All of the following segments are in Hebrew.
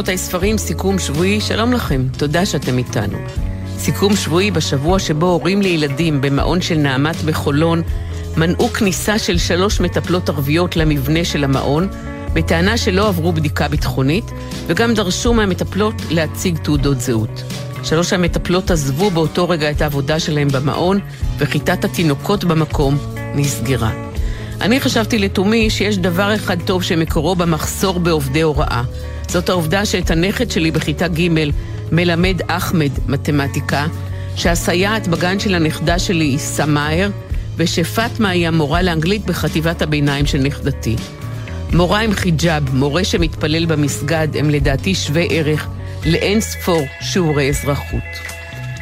רבותיי ספרים, סיכום שבועי, שלום לכם, תודה שאתם איתנו. סיכום שבועי בשבוע שבו הורים לילדים במעון של נעמת בחולון מנעו כניסה של שלוש מטפלות ערביות למבנה של המעון, בטענה שלא עברו בדיקה ביטחונית, וגם דרשו מהמטפלות להציג תעודות זהות. שלוש המטפלות עזבו באותו רגע את העבודה שלהם במעון, וכיתת התינוקות במקום נסגרה. אני חשבתי לתומי שיש דבר אחד טוב שמקורו במחסור בעובדי הוראה. זאת העובדה שאת הנכד שלי בכיתה ג' מלמד אחמד מתמטיקה, שהסייעת בגן של הנכדה שלי היא סמאהר, ושפאטמה היא המורה לאנגלית בחטיבת הביניים של נכדתי. מורה עם חיג'אב, מורה שמתפלל במסגד, הם לדעתי שווי ערך לאין ספור שיעורי אזרחות.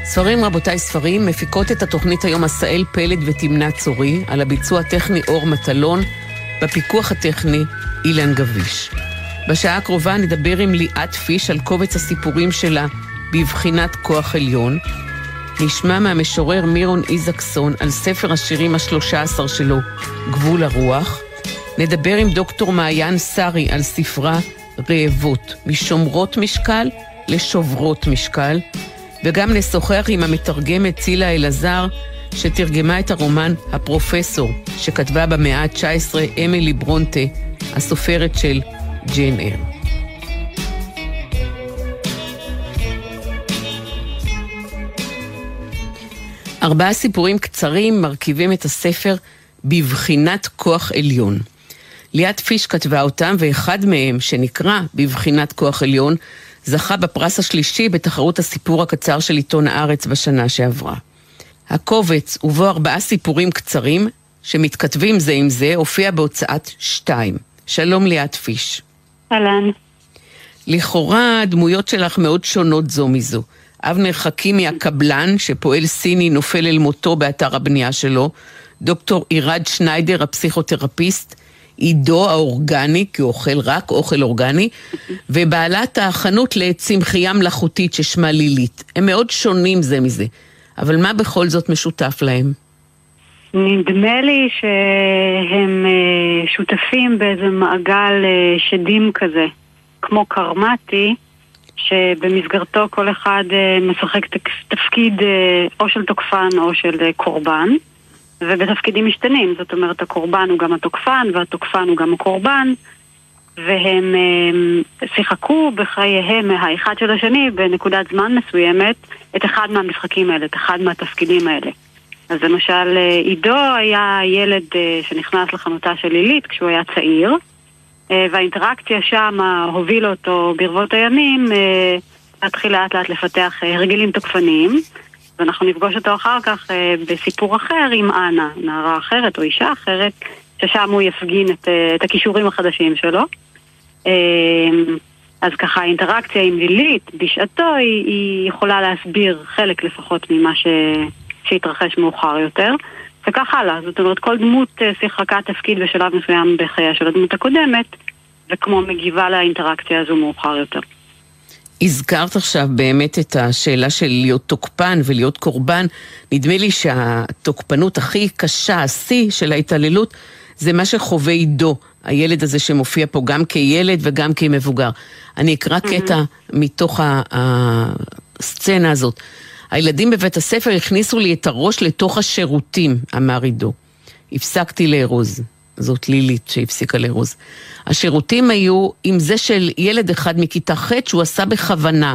ספרים רבותיי ספרים, מפיקות את התוכנית היום עשאל פלד ותמנה צורי, על הביצוע הטכני אור מטלון, בפיקוח הטכני אילן גביש. בשעה הקרובה נדבר עם ליאת פיש על קובץ הסיפורים שלה בבחינת כוח עליון. נשמע מהמשורר מירון איזקסון על ספר השירים השלושה עשר שלו, גבול הרוח. נדבר עם דוקטור מעיין סרי על ספרה רעבות, משומרות משקל לשוברות משקל, וגם נשוחח עם המתרגמת צילה אלעזר, שתרגמה את הרומן "הפרופסור", שכתבה במאה ה-19 אמילי ברונטה, הסופרת של ג'יין אר. ארבעה סיפורים קצרים מרכיבים את הספר בבחינת כוח עליון. ליאת פיש כתבה אותם, ואחד מהם, שנקרא בבחינת כוח עליון, זכה בפרס השלישי בתחרות הסיפור הקצר של עיתון הארץ בשנה שעברה. הקובץ, ובו ארבעה סיפורים קצרים, שמתכתבים זה עם זה, הופיע בהוצאת שתיים. שלום ליאת פיש. אהלן. לכאורה הדמויות שלך מאוד שונות זו מזו. אבנר חכימי הקבלן, שפועל סיני, נופל אל מותו באתר הבנייה שלו, דוקטור עירד שניידר, הפסיכותרפיסט, עידו האורגני, כי הוא אוכל רק אוכל אורגני, ובעלת החנות לצמחייה מלאכותית ששמה לילית. הם מאוד שונים זה מזה, אבל מה בכל זאת משותף להם? נדמה לי שהם אה, שותפים באיזה מעגל אה, שדים כזה, כמו קרמטי, שבמסגרתו כל אחד אה, משחק תפקיד או של תוקפן או של קורבן, ובתפקידים משתנים, זאת אומרת הקורבן הוא גם התוקפן והתוקפן הוא גם הקורבן, והם שיחקו בחייהם האחד של השני בנקודת זמן מסוימת את אחד מהמשחקים האלה, את אחד מהתפקידים האלה. אז למשל, אה, עידו היה ילד אה, שנכנס לחנותה של עילית כשהוא היה צעיר, אה, והאינטראקציה שם הובילה אותו ברבות הימים להתחיל לאט לאט לפתח הרגלים תוקפניים. ואנחנו נפגוש אותו אחר כך בסיפור אחר עם אנה, נערה אחרת או אישה אחרת, ששם הוא יפגין את, את הכישורים החדשים שלו. אז ככה האינטראקציה עם לילית בשעתו היא, היא יכולה להסביר חלק לפחות ממה ש... שהתרחש מאוחר יותר, וכך הלאה. זאת אומרת, כל דמות אה, שיחקה תפקיד בשלב מסוים בחייה של הדמות הקודמת, וכמו מגיבה לאינטראקציה הזו מאוחר יותר. הזכרת עכשיו באמת את השאלה של להיות תוקפן ולהיות קורבן. נדמה לי שהתוקפנות הכי קשה, השיא של ההתעללות, זה מה שחווה עידו, הילד הזה שמופיע פה גם כילד וגם כמבוגר. אני אקרא mm-hmm. קטע מתוך הסצנה הזאת. הילדים בבית הספר הכניסו לי את הראש לתוך השירותים, אמר עידו. הפסקתי לארוז. זאת לילית שהפסיקה לארוז. השירותים היו עם זה של ילד אחד מכיתה ח' שהוא עשה בכוונה.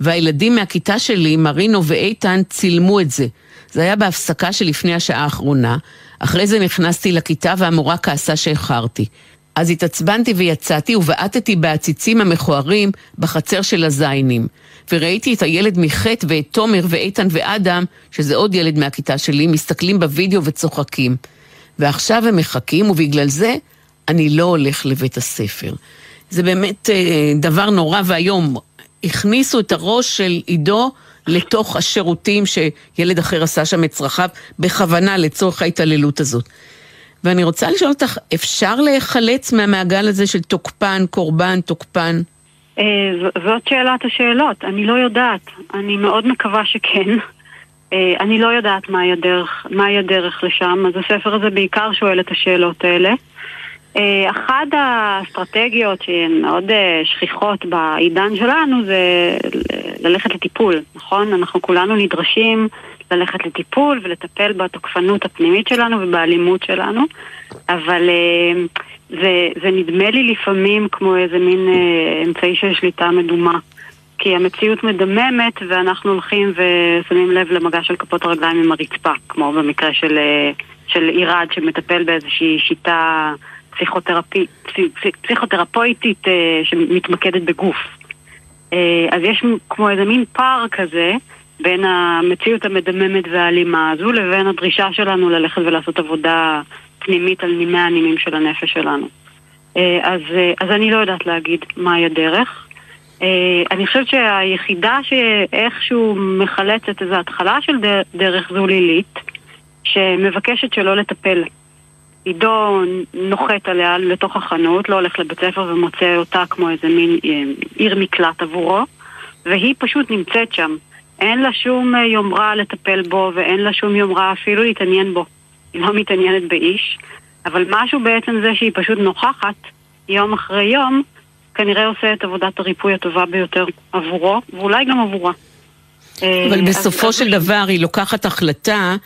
והילדים מהכיתה שלי, מרינו ואיתן, צילמו את זה. זה היה בהפסקה שלפני השעה האחרונה. אחרי זה נכנסתי לכיתה והמורה כעסה שאיחרתי. אז התעצבנתי ויצאתי ובעטתי בעציצים המכוערים בחצר של הזיינים. וראיתי את הילד מחטא ואת תומר ואיתן ואדם, שזה עוד ילד מהכיתה שלי, מסתכלים בווידאו וצוחקים. ועכשיו הם מחכים, ובגלל זה אני לא הולך לבית הספר. זה באמת אה, דבר נורא ואיום. הכניסו את הראש של עידו לתוך השירותים שילד אחר עשה שם את צרכיו, בכוונה לצורך ההתעללות הזאת. ואני רוצה לשאול אותך, אפשר להיחלץ מהמעגל הזה של תוקפן, קורבן, תוקפן? אה, זאת שאלת השאלות, אני לא יודעת. אני מאוד מקווה שכן. אה, אני לא יודעת מהי הדרך, מהי הדרך לשם, אז הספר הזה בעיקר שואל את השאלות האלה. אה, אחת האסטרטגיות שהן מאוד שכיחות בעידן שלנו זה ללכת לטיפול, נכון? אנחנו כולנו נדרשים ללכת לטיפול ולטפל בתוקפנות הפנימית שלנו ובאלימות שלנו, אבל זה, זה נדמה לי לפעמים כמו איזה מין אה, אמצעי של שליטה מדומה. כי המציאות מדממת ואנחנו הולכים ושמים לב למגע של כפות הרגליים עם הרצפה, כמו במקרה של, אה, של עירד שמטפל באיזושהי שיטה פסיכותרפי, פסיכותרפויטית אה, שמתמקדת בגוף. אה, אז יש כמו איזה מין פער כזה בין המציאות המדממת והאלימה הזו לבין הדרישה שלנו ללכת ולעשות עבודה פנימית על נימי הנימים של הנפש שלנו. אה, אז, אה, אז אני לא יודעת להגיד מהי הדרך. אה, אני חושבת שהיחידה שאיכשהו מחלצת איזו התחלה של דרך זו לילית, שמבקשת שלא לטפל. עידו נוחת עליה לתוך החנות, לא הולך לבית ספר ומוצא אותה כמו איזה מין עיר מקלט עבורו, והיא פשוט נמצאת שם. אין לה שום יומרה לטפל בו ואין לה שום יומרה אפילו להתעניין בו. היא לא מתעניינת באיש, אבל משהו בעצם זה שהיא פשוט נוכחת יום אחרי יום, כנראה עושה את עבודת הריפוי הטובה ביותר עבורו, ואולי גם עבורה. אבל אה, בסופו של דבר היא לוקחת החלטה,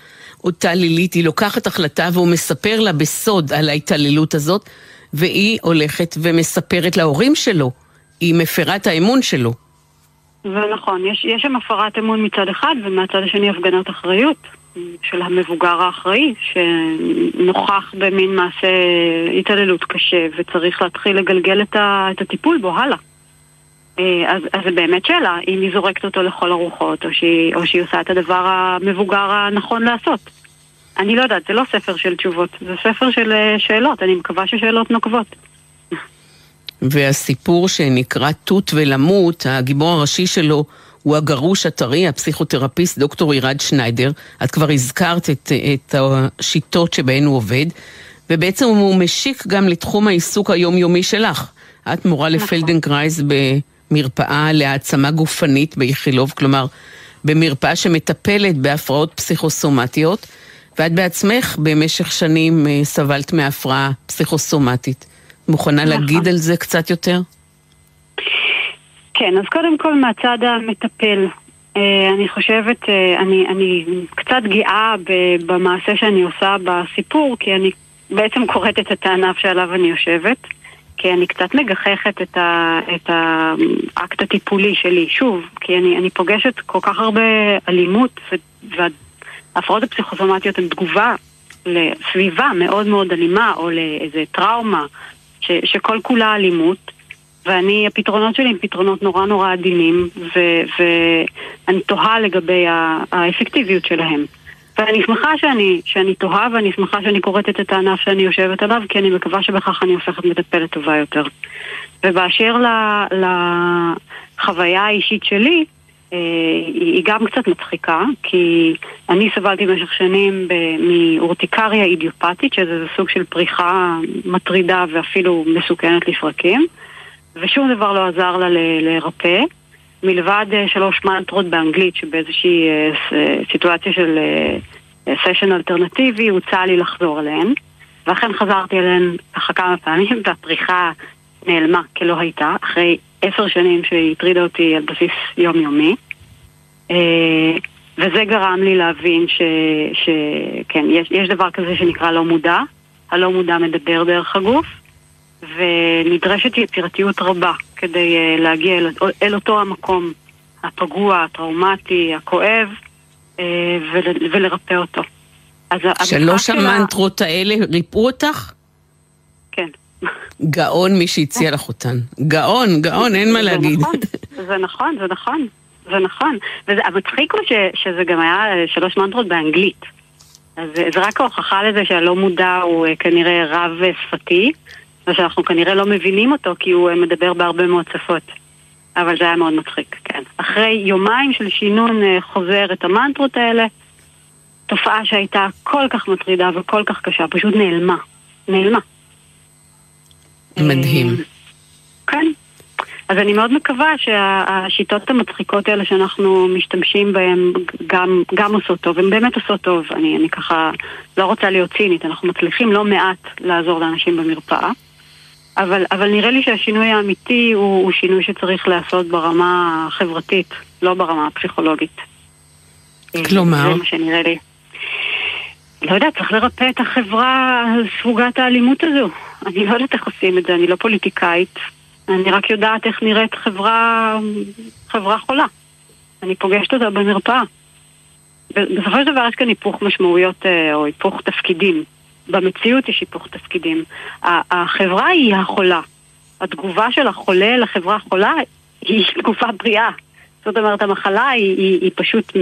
אותה לילית, היא לוקחת החלטה והוא מספר לה בסוד על ההתעללות הזאת, והיא הולכת ומספרת להורים שלו. היא מפרה את האמון שלו. זה נכון, יש, יש שם הפרת אמון מצד אחד, ומהצד השני הפגנת אחריות. של המבוגר האחראי, שנוכח במין מעשה התעללות קשה וצריך להתחיל לגלגל את, ה, את הטיפול בו הלאה. אה, אז, אז זה באמת שאלה, אם היא זורקת אותו לכל הרוחות, או שהיא, או שהיא עושה את הדבר המבוגר הנכון לעשות. אני לא יודעת, זה לא ספר של תשובות, זה ספר של אה, שאלות, אני מקווה ששאלות נוקבות. והסיפור שנקרא תות ולמות, הגיבור הראשי שלו הוא הגרוש הטרי, הפסיכותרפיסט דוקטור עירד שניידר. את כבר הזכרת את, את השיטות שבהן הוא עובד, ובעצם הוא משיק גם לתחום העיסוק היומיומי שלך. את מורה נכון. לפלדנגרייז במרפאה להעצמה גופנית באיכילוב, כלומר, במרפאה שמטפלת בהפרעות פסיכוסומטיות, ואת בעצמך במשך שנים אה, סבלת מהפרעה פסיכוסומטית. מוכנה נכון. להגיד על זה קצת יותר? כן, אז קודם כל מהצד המטפל. אה, אני חושבת, אה, אני, אני קצת גאה במעשה שאני עושה בסיפור, כי אני בעצם קוראת את הענף שעליו אני יושבת, כי אני קצת מגחכת את, ה, את האקט הטיפולי שלי, שוב, כי אני, אני פוגשת כל כך הרבה אלימות, וההפרעות הפסיכוסומטיות הן תגובה לסביבה מאוד מאוד אלימה, או לאיזה טראומה, ש, שכל כולה אלימות. ואני, הפתרונות שלי הם פתרונות נורא נורא עדינים, ואני תוהה לגבי האפקטיביות שלהם. ואני שמחה שאני, שאני תוהה, ואני שמחה שאני קוראת את הענף שאני יושבת עליו, כי אני מקווה שבכך אני הופכת מטפלת טובה יותר. ובאשר לחוויה האישית שלי, היא גם קצת מצחיקה, כי אני סבלתי במשך שנים מאורטיקריה אידיופטית, שזה סוג של פריחה מטרידה ואפילו מסוכנת לפרקים. ושום דבר לא עזר לה לרפא, מלבד אה, שלוש מנטרות באנגלית שבאיזושהי אה, סיטואציה של סשן אה, אלטרנטיבי הוצע לי לחזור אליהן, ואכן חזרתי אליהן ככה כמה פעמים, והפריחה נעלמה כלא הייתה, אחרי עשר שנים שהיא הטרידה אותי על בסיס יומיומי. וזה גרם לי להבין שכן, יש, יש דבר כזה שנקרא לא מודע, הלא מודע מדבר דרך הגוף, ונדרשת יצירתיות רבה כדי uh, להגיע אל, אל אותו המקום הפגוע, הטראומטי, הכואב, uh, ול, ולרפא אותו. שלוש המנטרות. האלה ריפאו אותך? כן. גאון מי שהציע לך אותן. גאון, גאון, אין מה להגיד. נכון, זה נכון, זה נכון, זה נכון. והמצחיק הוא שזה גם היה שלוש מנטרות באנגלית. אז זה רק ההוכחה לזה שהלא מודע הוא כנראה רב שפתי. ושאנחנו כנראה לא מבינים אותו כי הוא מדבר בהרבה מאוד שפות. אבל זה היה מאוד מצחיק, כן. אחרי יומיים של שינון אה, חוזר את המנטרות האלה, תופעה שהייתה כל כך מטרידה וכל כך קשה, פשוט נעלמה. נעלמה. מדהים. אה, כן. אז אני מאוד מקווה שהשיטות המצחיקות האלה שאנחנו משתמשים בהן גם, גם עושות טוב, הן באמת עושות טוב. אני, אני ככה לא רוצה להיות צינית, אנחנו מצליחים לא מעט לעזור לאנשים במרפאה. אבל, אבל נראה לי שהשינוי האמיתי הוא, הוא שינוי שצריך להיעשות ברמה החברתית, לא ברמה הפסיכולוגית. כלומר? זה מה שנראה לי. לא יודעת, צריך לרפא את החברה ספוגת האלימות הזו. אני לא יודעת איך עושים את זה, אני לא פוליטיקאית. אני רק יודעת איך נראית חברה, חברה חולה. אני פוגשת אותה במרפאה. בסופו של דבר יש כאן היפוך משמעויות אה, או היפוך תפקידים. במציאות יש היפוך תפקידים. החברה היא החולה. התגובה של החולה לחברה החולה היא תגובה בריאה. זאת אומרת, המחלה היא, היא, היא פשוט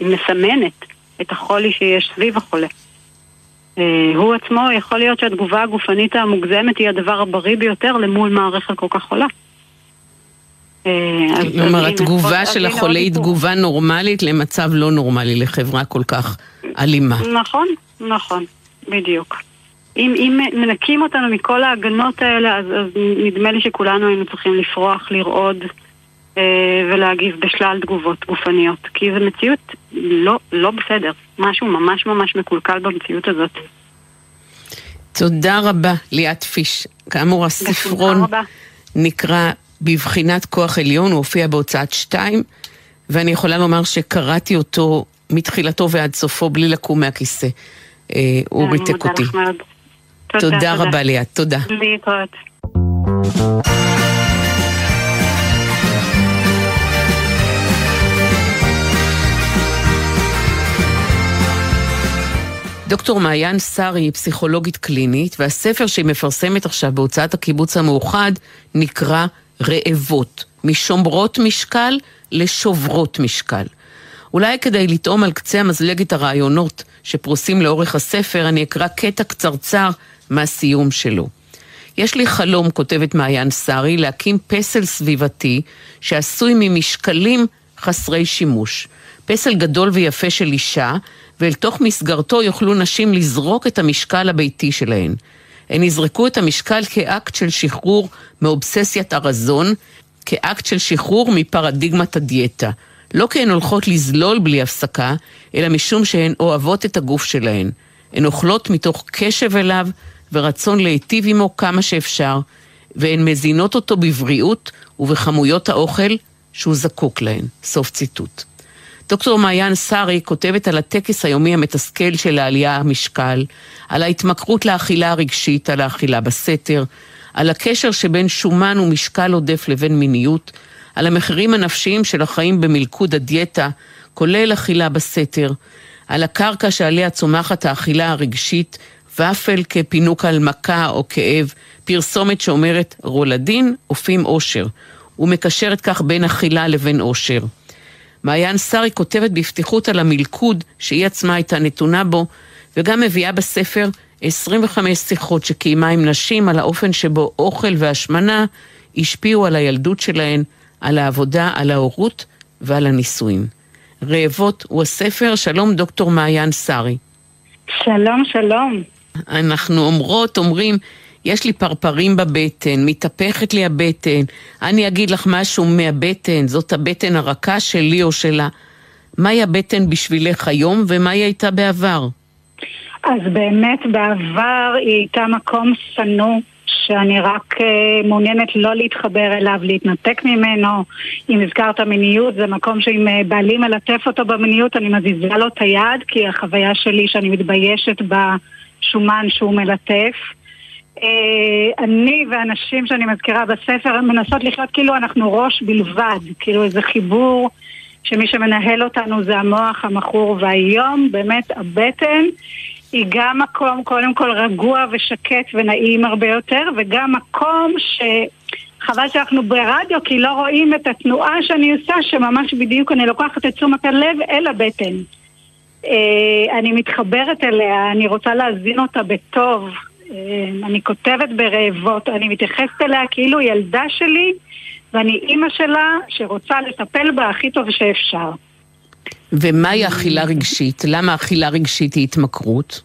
מסמנת את החולי שיש סביב החולה. אה, הוא עצמו, יכול להיות שהתגובה הגופנית המוגזמת היא הדבר הבריא ביותר למול מערכת כל כך חולה. אה, כלומר, התגובה של החולה היא תגובה נורמלית למצב לא נורמלי, לחברה כל כך אלימה. נכון, נכון, בדיוק. אם, אם מנקים אותנו מכל ההגנות האלה, אז, אז נדמה לי שכולנו היינו צריכים לפרוח, לרעוד אה, ולהגיב בשלל תגובות גופניות. כי זו מציאות לא, לא בסדר. משהו ממש ממש מקולקל במציאות הזאת. תודה רבה, ליאת פיש. כאמור, הספרון נקרא בבחינת כוח עליון, הוא הופיע בהוצאת שתיים, ואני יכולה לומר שקראתי אותו מתחילתו ועד סופו בלי לקום מהכיסא. אה, הוא ריתק אותי. תודה רבה, ליאת. תודה. להתראות. דוקטור מעיין סארי היא פסיכולוגית קלינית, והספר שהיא מפרסמת עכשיו בהוצאת הקיבוץ המאוחד נקרא רעבות, משומרות משקל לשוברות משקל. אולי כדי לטעום על קצה המזלג את הרעיונות שפרוסים לאורך הספר, אני אקרא קטע קצרצר מהסיום שלו. יש לי חלום, כותבת מעיין סארי, להקים פסל סביבתי שעשוי ממשקלים חסרי שימוש. פסל גדול ויפה של אישה, ואל תוך מסגרתו יוכלו נשים לזרוק את המשקל הביתי שלהן. הן יזרקו את המשקל כאקט של שחרור מאובססיית הרזון, כאקט של שחרור מפרדיגמת הדיאטה. לא כי הן הולכות לזלול בלי הפסקה, אלא משום שהן אוהבות את הגוף שלהן. הן אוכלות מתוך קשב אליו ורצון להיטיב עמו כמה שאפשר, והן מזינות אותו בבריאות ובכמויות האוכל שהוא זקוק להן. סוף ציטוט. דוקטור מעיין סארי כותבת על הטקס היומי המתסכל של העלייה המשקל, על ההתמכרות לאכילה הרגשית, על האכילה בסתר, על הקשר שבין שומן ומשקל עודף לבין מיניות, על המחירים הנפשיים של החיים במלכוד הדיאטה, כולל אכילה בסתר, על הקרקע שעליה צומחת האכילה הרגשית, ופל כפינוק על מכה או כאב, פרסומת שאומרת רולדין, אופים אושר, ומקשרת כך בין אכילה לבין אושר. מעיין שרי כותבת בפתיחות על המלכוד שהיא עצמה הייתה נתונה בו, וגם מביאה בספר 25 שיחות שקיימה עם נשים על האופן שבו אוכל והשמנה השפיעו על הילדות שלהן, על העבודה, על ההורות ועל הנישואים. רעבות הוא הספר, שלום דוקטור מעיין שרי. שלום, שלום. אנחנו אומרות, אומרים, יש לי פרפרים בבטן, מתהפכת לי הבטן, אני אגיד לך משהו מהבטן, זאת הבטן הרכה שלי או שלה. מהי הבטן בשבילך היום ומה היא הייתה בעבר? אז באמת בעבר היא הייתה מקום שנוא שאני רק uh, מעוניינת לא להתחבר אליו, להתנתק ממנו. אם הזכרת מיניות, זה מקום שאם uh, בעלי מלטף אותו במיניות, אני מזיזה לו את היד, כי החוויה שלי שאני מתביישת בשומן שהוא מלטף. אה, אני והנשים שאני מזכירה בספר מנסות לחיות כאילו אנחנו ראש בלבד, כאילו איזה חיבור שמי שמנהל אותנו זה המוח המכור והיום באמת הבטן היא גם מקום קודם כל רגוע ושקט ונעים הרבה יותר וגם מקום ש... חבל שאנחנו ברדיו כי לא רואים את התנועה שאני עושה שממש בדיוק אני לוקחת את תשומת הלב אל הבטן. אה, אני מתחברת אליה, אני רוצה להזין אותה בטוב, אני כותבת ברעבות, אני מתייחסת אליה כאילו ילדה שלי ואני אימא שלה שרוצה לטפל בה הכי טוב שאפשר. ומהי אכילה רגשית? למה אכילה רגשית היא התמכרות?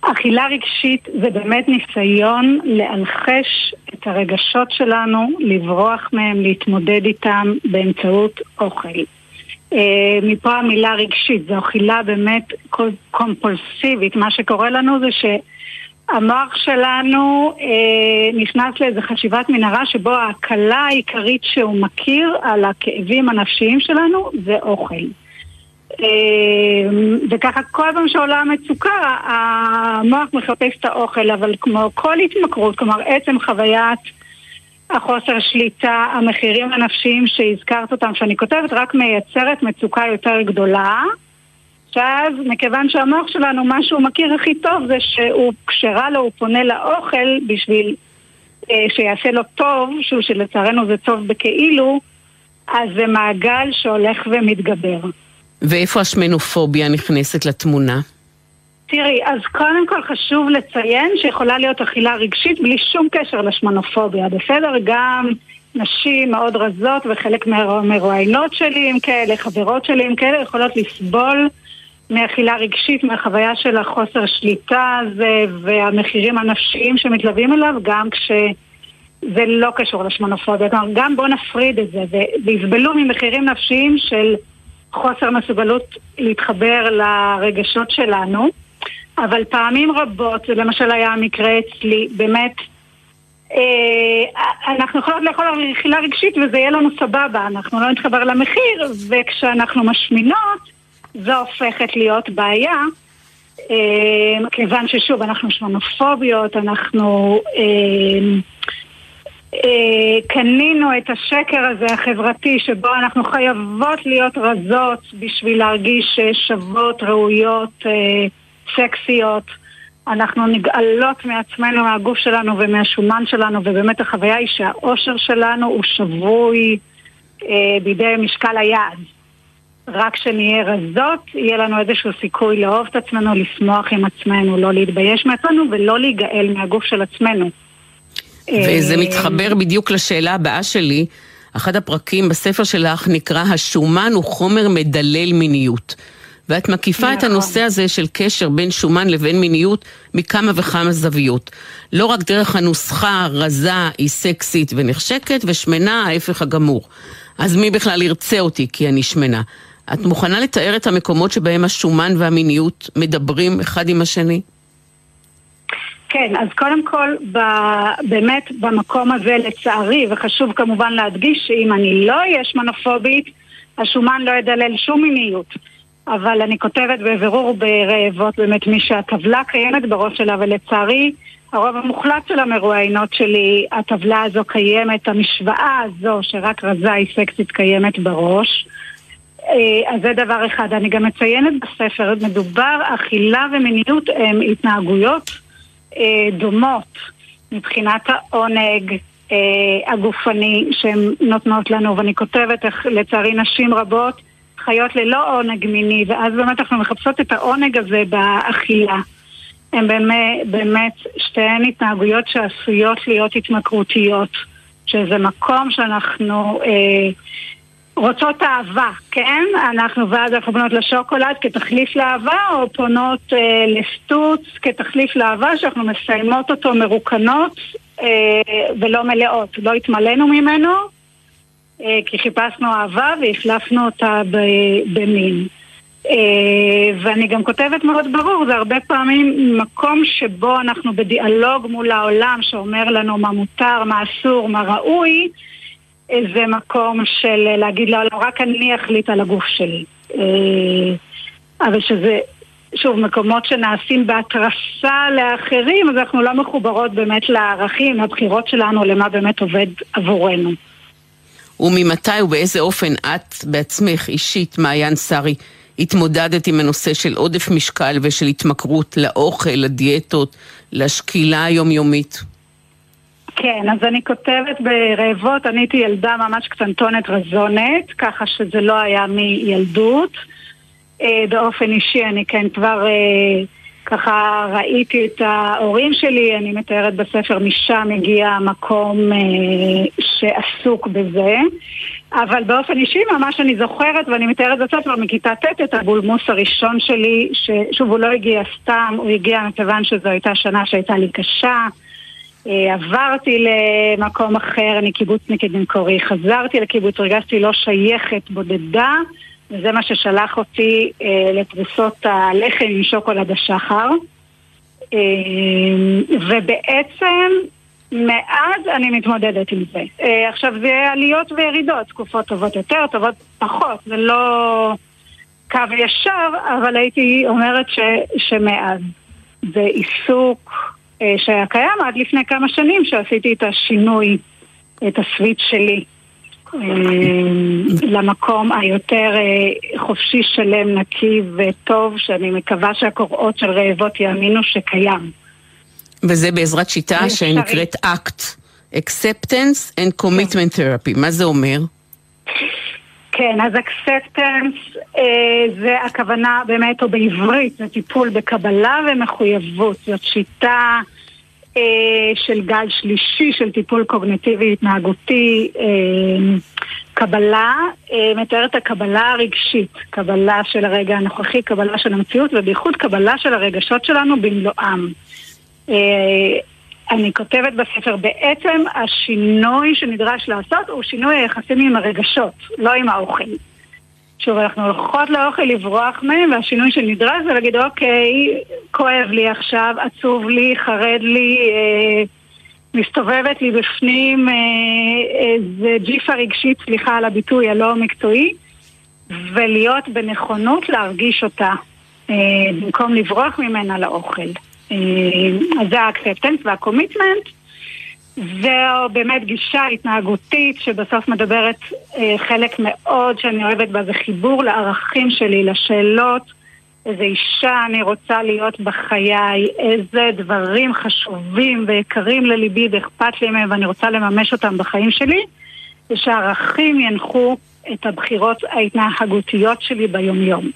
אכילה רגשית זה באמת ניסיון לאלחש את הרגשות שלנו, לברוח מהם, להתמודד איתם באמצעות אוכל. אה, מפה המילה רגשית, זו אכילה באמת קומפולסיבית. מה שקורה לנו זה שהמוח שלנו אה, נכנס לאיזו חשיבת מנהרה שבו ההקלה העיקרית שהוא מכיר על הכאבים הנפשיים שלנו זה אוכל. אה, וככה כל פעם שעולה המצוקה, המוח מחפש את האוכל, אבל כמו כל התמכרות, כלומר עצם חוויית החוסר שליטה, המחירים הנפשיים שהזכרת אותם, שאני כותבת, רק מייצרת מצוקה יותר גדולה. שאז, מכיוון שהמוח שלנו, מה שהוא מכיר הכי טוב זה שהוא, כשרע לו, הוא פונה לאוכל בשביל אה, שיעשה לו טוב, שהוא שלצערנו זה טוב בכאילו, אז זה מעגל שהולך ומתגבר. ואיפה השמנופוביה נכנסת לתמונה? תראי, אז קודם כל חשוב לציין שיכולה להיות אכילה רגשית בלי שום קשר לשמנופוביה, בסדר? גם נשים מאוד רזות וחלק מהמרואיינות שלי הם כאלה, חברות שלי הם כאלה, יכולות לסבול מאכילה רגשית, מהחוויה של החוסר שליטה הזה והמחירים הנפשיים שמתלווים אליו, גם כשזה לא קשור לשמנופוביה. כלומר, גם בואו נפריד את זה ויסבלו ממחירים נפשיים של חוסר מסוגלות להתחבר לרגשות שלנו. אבל פעמים רבות, זה למשל היה המקרה אצלי, באמת, אה, אנחנו יכולות לאכול אכילה רגשית וזה יהיה לנו סבבה, אנחנו לא נתחבר למחיר, וכשאנחנו משמינות, זו הופכת להיות בעיה. אה, כיוון ששוב, אנחנו שמנופוביות, אנחנו אה, אה, קנינו את השקר הזה החברתי שבו אנחנו חייבות להיות רזות בשביל להרגיש שוות, ראויות, סקסיות. אנחנו נגאלות מעצמנו, מהגוף שלנו ומהשומן שלנו, ובאמת החוויה היא שהאושר שלנו הוא שבוי אה, בידי משקל היעד. רק כשנהיה רזות, יהיה לנו איזשהו סיכוי לאהוב את עצמנו, לשמוח עם עצמנו, לא להתבייש מעצמנו ולא להיגאל מהגוף של עצמנו. וזה אה, מתחבר בדיוק לשאלה הבאה שלי. אחד הפרקים בספר שלך נקרא השומן הוא חומר מדלל מיניות. ואת מקיפה את נכון. הנושא הזה של קשר בין שומן לבין מיניות מכמה וכמה זוויות. לא רק דרך הנוסחה רזה היא סקסית ונחשקת, ושמנה ההפך הגמור. אז מי בכלל ירצה אותי כי אני שמנה? את מוכנה לתאר את המקומות שבהם השומן והמיניות מדברים אחד עם השני? כן, אז קודם כל, ב, באמת במקום הזה לצערי, וחשוב כמובן להדגיש שאם אני לא אהיה שמנופובית, השומן לא ידלל שום מיניות. אבל אני כותבת בבירור ברעבות באמת מי שהטבלה קיימת בראש שלה, ולצערי הרוב המוחלט של המרואיינות שלי, הטבלה הזו קיימת, המשוואה הזו שרק רזה היא סקסית קיימת בראש. אה, אז זה דבר אחד. אני גם מציינת בספר, מדובר, אכילה ומיניות הם התנהגויות אה, דומות מבחינת העונג אה, הגופני שהן נותנות לנו, ואני כותבת איך לצערי נשים רבות חיות ללא עונג מיני, ואז באמת אנחנו מחפשות את העונג הזה באכילה. הן באמת, באמת שתיהן התנהגויות שעשויות להיות התמכרותיות, שזה מקום שאנחנו אה, רוצות אהבה, כן? אנחנו ואז אנחנו פונות לשוקולד כתחליף לאהבה, או פונות אה, לסטוץ כתחליף לאהבה, שאנחנו מסיימות אותו מרוקנות אה, ולא מלאות. לא התמלאנו ממנו, אה, כי חיפשנו אהבה והחלפנו אותה במין. אה, ואני גם כותבת מאוד ברור, זה הרבה פעמים מקום שבו אנחנו בדיאלוג מול העולם שאומר לנו מה מותר, מה אסור, מה ראוי, אה, זה מקום של להגיד לעולם, רק אני אחליט על הגוף שלי. אבל שזה, שוב, מקומות שנעשים בהתרסה לאחרים, אז אנחנו לא מחוברות באמת לערכים, לבחירות שלנו, למה באמת עובד עבורנו. וממתי ובאיזה אופן את בעצמך, אישית, מעיין שרי, התמודדת עם הנושא של עודף משקל ושל התמכרות לאוכל, לדיאטות, לשקילה היומיומית? כן, אז אני כותבת ברעבות, אני הייתי ילדה ממש קטנטונת רזונת, ככה שזה לא היה מילדות. אה, באופן אישי אני כן כבר אה, ככה ראיתי את ההורים שלי, אני מתארת בספר, משם הגיע המקום אה, שעסוק בזה. אבל באופן אישי ממש אני זוכרת, ואני מתארת בספר מכיתה ט' את הבולמוס הראשון שלי, ששוב הוא לא הגיע סתם, הוא הגיע מכיוון שזו הייתה שנה שהייתה לי קשה. אה, עברתי למקום אחר, אני קיבוצניקית במקורי, חזרתי לקיבוץ, הרגשתי לא שייכת, בודדה, וזה מה ששלח אותי אה, לפריסות הלחם עם שוקולד השחר. אה, ובעצם מאז אני מתמודדת עם זה. אה, עכשיו זה עליות וירידות, תקופות טובות יותר, טובות פחות, זה לא קו ישר, אבל הייתי אומרת ש, שמאז. זה עיסוק שהיה קיים עד לפני כמה שנים שעשיתי את השינוי, את הסוויץ' שלי. אה, למקום היותר חופשי, שלם, נקי וטוב, שאני מקווה שהקוראות של רעבות יאמינו שקיים. וזה בעזרת שיטה שנקראת ACT, Acceptance and Commitment Therapy. מה זה אומר? כן, אז אקספטנס אה, זה הכוונה באמת, או בעברית, זה טיפול בקבלה ומחויבות. זאת שיטה אה, של גל שלישי של טיפול קוגנטיבי התנהגותי. אה, קבלה אה, מתארת הקבלה הרגשית, קבלה של הרגע הנוכחי, קבלה של המציאות, ובייחוד קבלה של הרגשות שלנו במלואם. אה, אני כותבת בספר, בעצם השינוי שנדרש לעשות הוא שינוי היחסים עם הרגשות, לא עם האוכל. שוב, אנחנו הולכות לאוכל לברוח מהם, והשינוי שנדרש זה להגיד, אוקיי, כואב לי עכשיו, עצוב לי, חרד לי, אה, מסתובבת לי בפנים איזה אה, ג'יפה רגשית, סליחה על הביטוי הלא מקצועי, ולהיות בנכונות להרגיש אותה, אה, במקום לברוח ממנה לאוכל. אה, אז זה האקספטנס והקומיטמנט. זו באמת גישה התנהגותית שבסוף מדברת אה, חלק מאוד שאני אוהבת בה, זה חיבור לערכים שלי, לשאלות, איזה אישה אני רוצה להיות בחיי, איזה דברים חשובים ויקרים לליבי ואכפת לי מהם ואני רוצה לממש אותם בחיים שלי, ושהערכים ינחו את הבחירות ההתנהגותיות שלי ביומיום.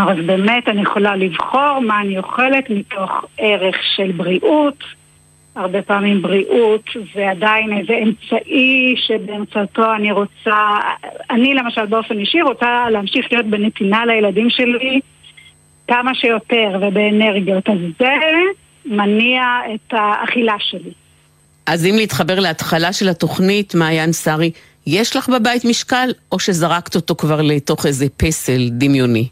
אז באמת אני יכולה לבחור מה אני אוכלת מתוך ערך של בריאות. הרבה פעמים בריאות זה עדיין איזה אמצעי שבאמצעותו אני רוצה, אני למשל באופן אישי רוצה להמשיך להיות בנתינה לילדים שלי כמה שיותר ובאנרגיות. אז זה מניע את האכילה שלי. אז אם להתחבר להתחלה של התוכנית, מעיין שרי, יש לך בבית משקל, או שזרקת אותו כבר לתוך איזה פסל דמיוני?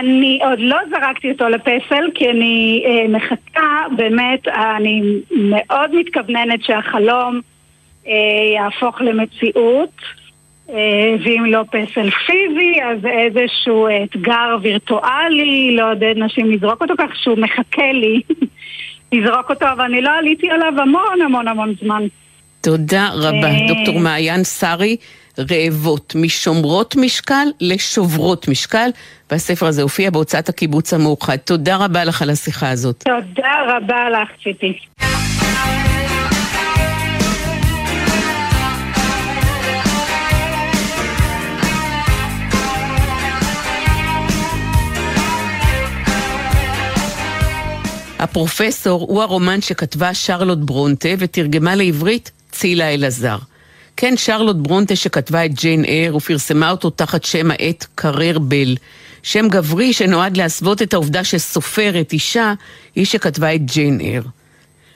אני עוד לא זרקתי אותו לפסל, כי אני אה, מחכה, באמת, אני מאוד מתכווננת שהחלום אה, יהפוך למציאות, אה, ואם לא פסל פיזי, אז איזשהו אתגר וירטואלי, לעודד נשים לזרוק אותו כך שהוא מחכה לי לזרוק אותו, אבל אני לא עליתי עליו המון המון המון זמן. תודה רבה, אה, דוקטור מעיין שרי. רעבות, משומרות משקל לשוברות משקל, והספר הזה הופיע בהוצאת הקיבוץ המאוחד. תודה רבה לך על השיחה הזאת. תודה רבה לך, ציפי. הפרופסור הוא הרומן שכתבה שרלוט ברונטה ותרגמה לעברית צילה אלעזר. כן, שרלוט ברונטה שכתבה את ג'יין אייר ופרסמה אותו תחת שם העט קרר בל. שם גברי שנועד להסוות את העובדה שסופרת, אישה, היא שכתבה את ג'יין אייר.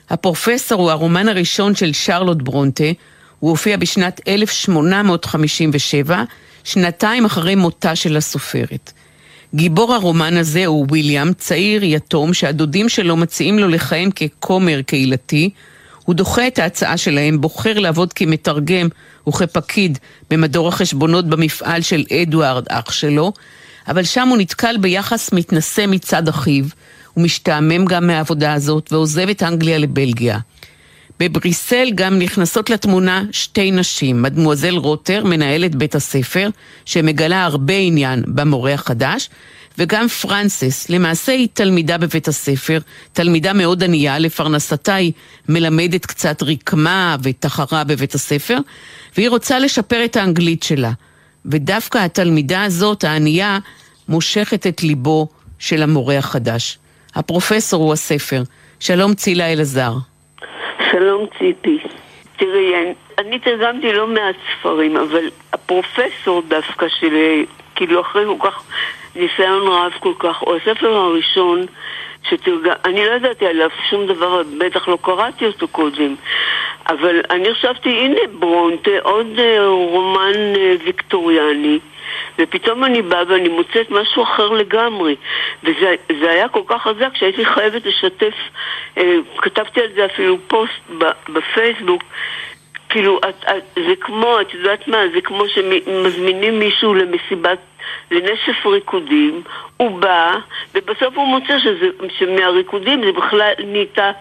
הפרופסור הוא הרומן הראשון של שרלוט ברונטה, הוא הופיע בשנת 1857, שנתיים אחרי מותה של הסופרת. גיבור הרומן הזה הוא ויליאם, צעיר יתום שהדודים שלו מציעים לו לכהן ככומר קהילתי, הוא דוחה את ההצעה שלהם, בוחר לעבוד כמתרגם וכפקיד במדור החשבונות במפעל של אדוארד, אח שלו, אבל שם הוא נתקל ביחס מתנשא מצד אחיו, הוא משתעמם גם מהעבודה הזאת ועוזב את אנגליה לבלגיה. בבריסל גם נכנסות לתמונה שתי נשים, מדמואזל רוטר, מנהלת בית הספר, שמגלה הרבה עניין במורה החדש, וגם פרנסס, למעשה היא תלמידה בבית הספר, תלמידה מאוד ענייה, לפרנסתה היא מלמדת קצת רקמה ותחרה בבית הספר, והיא רוצה לשפר את האנגלית שלה. ודווקא התלמידה הזאת, הענייה, מושכת את ליבו של המורה החדש. הפרופסור הוא הספר. שלום צילה אלעזר. שלום ציפי. תראי, אני תרגמתי לא מעט ספרים, אבל הפרופסור דווקא של, כאילו אחרי כל כך ניסיון רב כל כך, הוא הספר הראשון שתרגם, אני לא ידעתי עליו שום דבר, בטח לא קראתי אותו קודם, אבל אני חשבתי, הנה ברונטה, עוד אה, רומן אה, ויקטוריאני. ופתאום אני באה ואני מוצאת משהו אחר לגמרי. וזה היה כל כך חזק שהייתי חייבת לשתף, אה, כתבתי על זה אפילו פוסט בפייסבוק, כאילו, את, את, זה כמו, את יודעת מה, זה כמו שמזמינים מישהו למסיבת, לנשף ריקודים, הוא בא, ובסוף הוא מוצא שזה, שמהריקודים זה בכלל נהייתה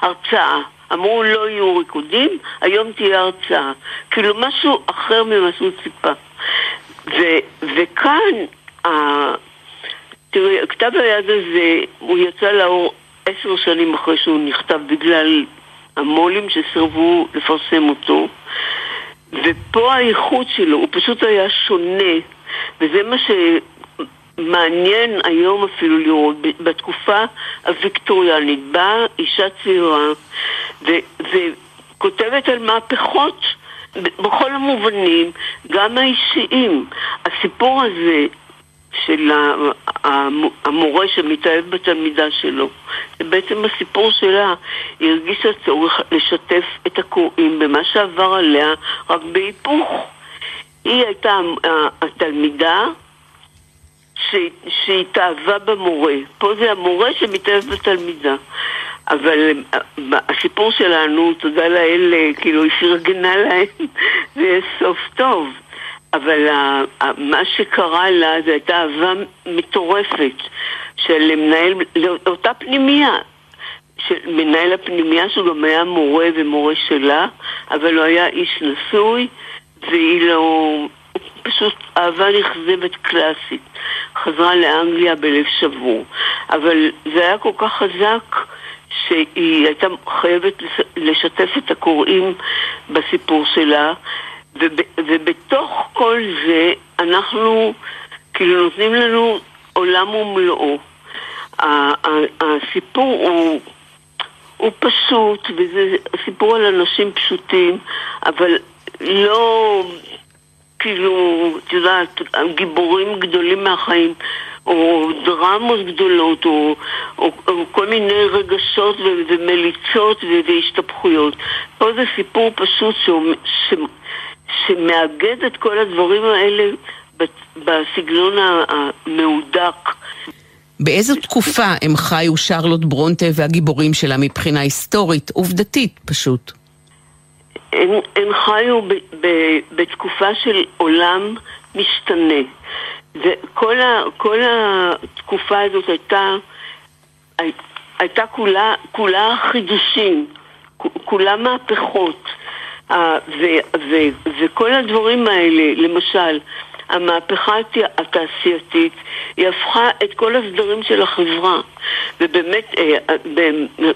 הרצאה. אמרו לא יהיו ריקודים, היום תהיה הרצאה. כאילו משהו אחר ממה שהוא ציפה. ו- וכאן, ה- תראי, כתב היד הזה, הוא יצא לאור עשר שנים אחרי שהוא נכתב בגלל המו"לים שסירבו לפרסם אותו, ופה האיכות שלו, הוא פשוט היה שונה, וזה מה שמעניין היום אפילו לראות. בתקופה הוויקטוריאנית באה אישה צעירה וכותבת על מהפכות בכל המובנים, גם האישיים. הסיפור הזה של המורה שמתאהב בתלמידה שלו, זה בעצם הסיפור שלה. היא הרגישה צורך לשתף את הקוראים במה שעבר עליה, רק בהיפוך. היא הייתה התלמידה שהתאהבה במורה. פה זה המורה שמתאהב בתלמידה. אבל אה, הסיפור שלנו, תודה לאל, אה, כאילו היא פרגנה להם, זה יהיה סוף טוב. אבל מה שקרה לה זה הייתה אהבה מטורפת של מנהל, לאותה פנימייה. של מנהל הפנימייה שהוא גם היה מורה ומורה שלה, אבל הוא היה איש נשוי, והיא לא... פשוט אהבה נכזבת קלאסית. חזרה לאנגליה בלב שבור. אבל זה היה כל כך חזק שהיא הייתה חייבת לשתף את הקוראים בסיפור שלה, וב, ובתוך כל זה אנחנו כאילו נותנים לנו עולם ומלואו. הסיפור הוא, הוא פשוט, וזה סיפור על אנשים פשוטים, אבל לא כאילו, את יודעת, גיבורים גדולים מהחיים. או דרמות גדולות, או, או, או כל מיני רגשות ו, ומליצות ו, והשתפכויות. פה זה סיפור פשוט ש, ש, שמאגד את כל הדברים האלה בסגנון המהודק. באיזו תקופה הם חיו שרלוט ברונטה והגיבורים שלה מבחינה היסטורית, עובדתית פשוט? הם, הם חיו ב, ב, בתקופה של עולם משתנה. וכל ה, כל התקופה הזאת הייתה, הייתה כולה, כולה חידושים, כולה מהפכות. ו, ו, וכל הדברים האלה, למשל, המהפכה התעשייתית, היא הפכה את כל הסדרים של החברה. ובאמת, אה,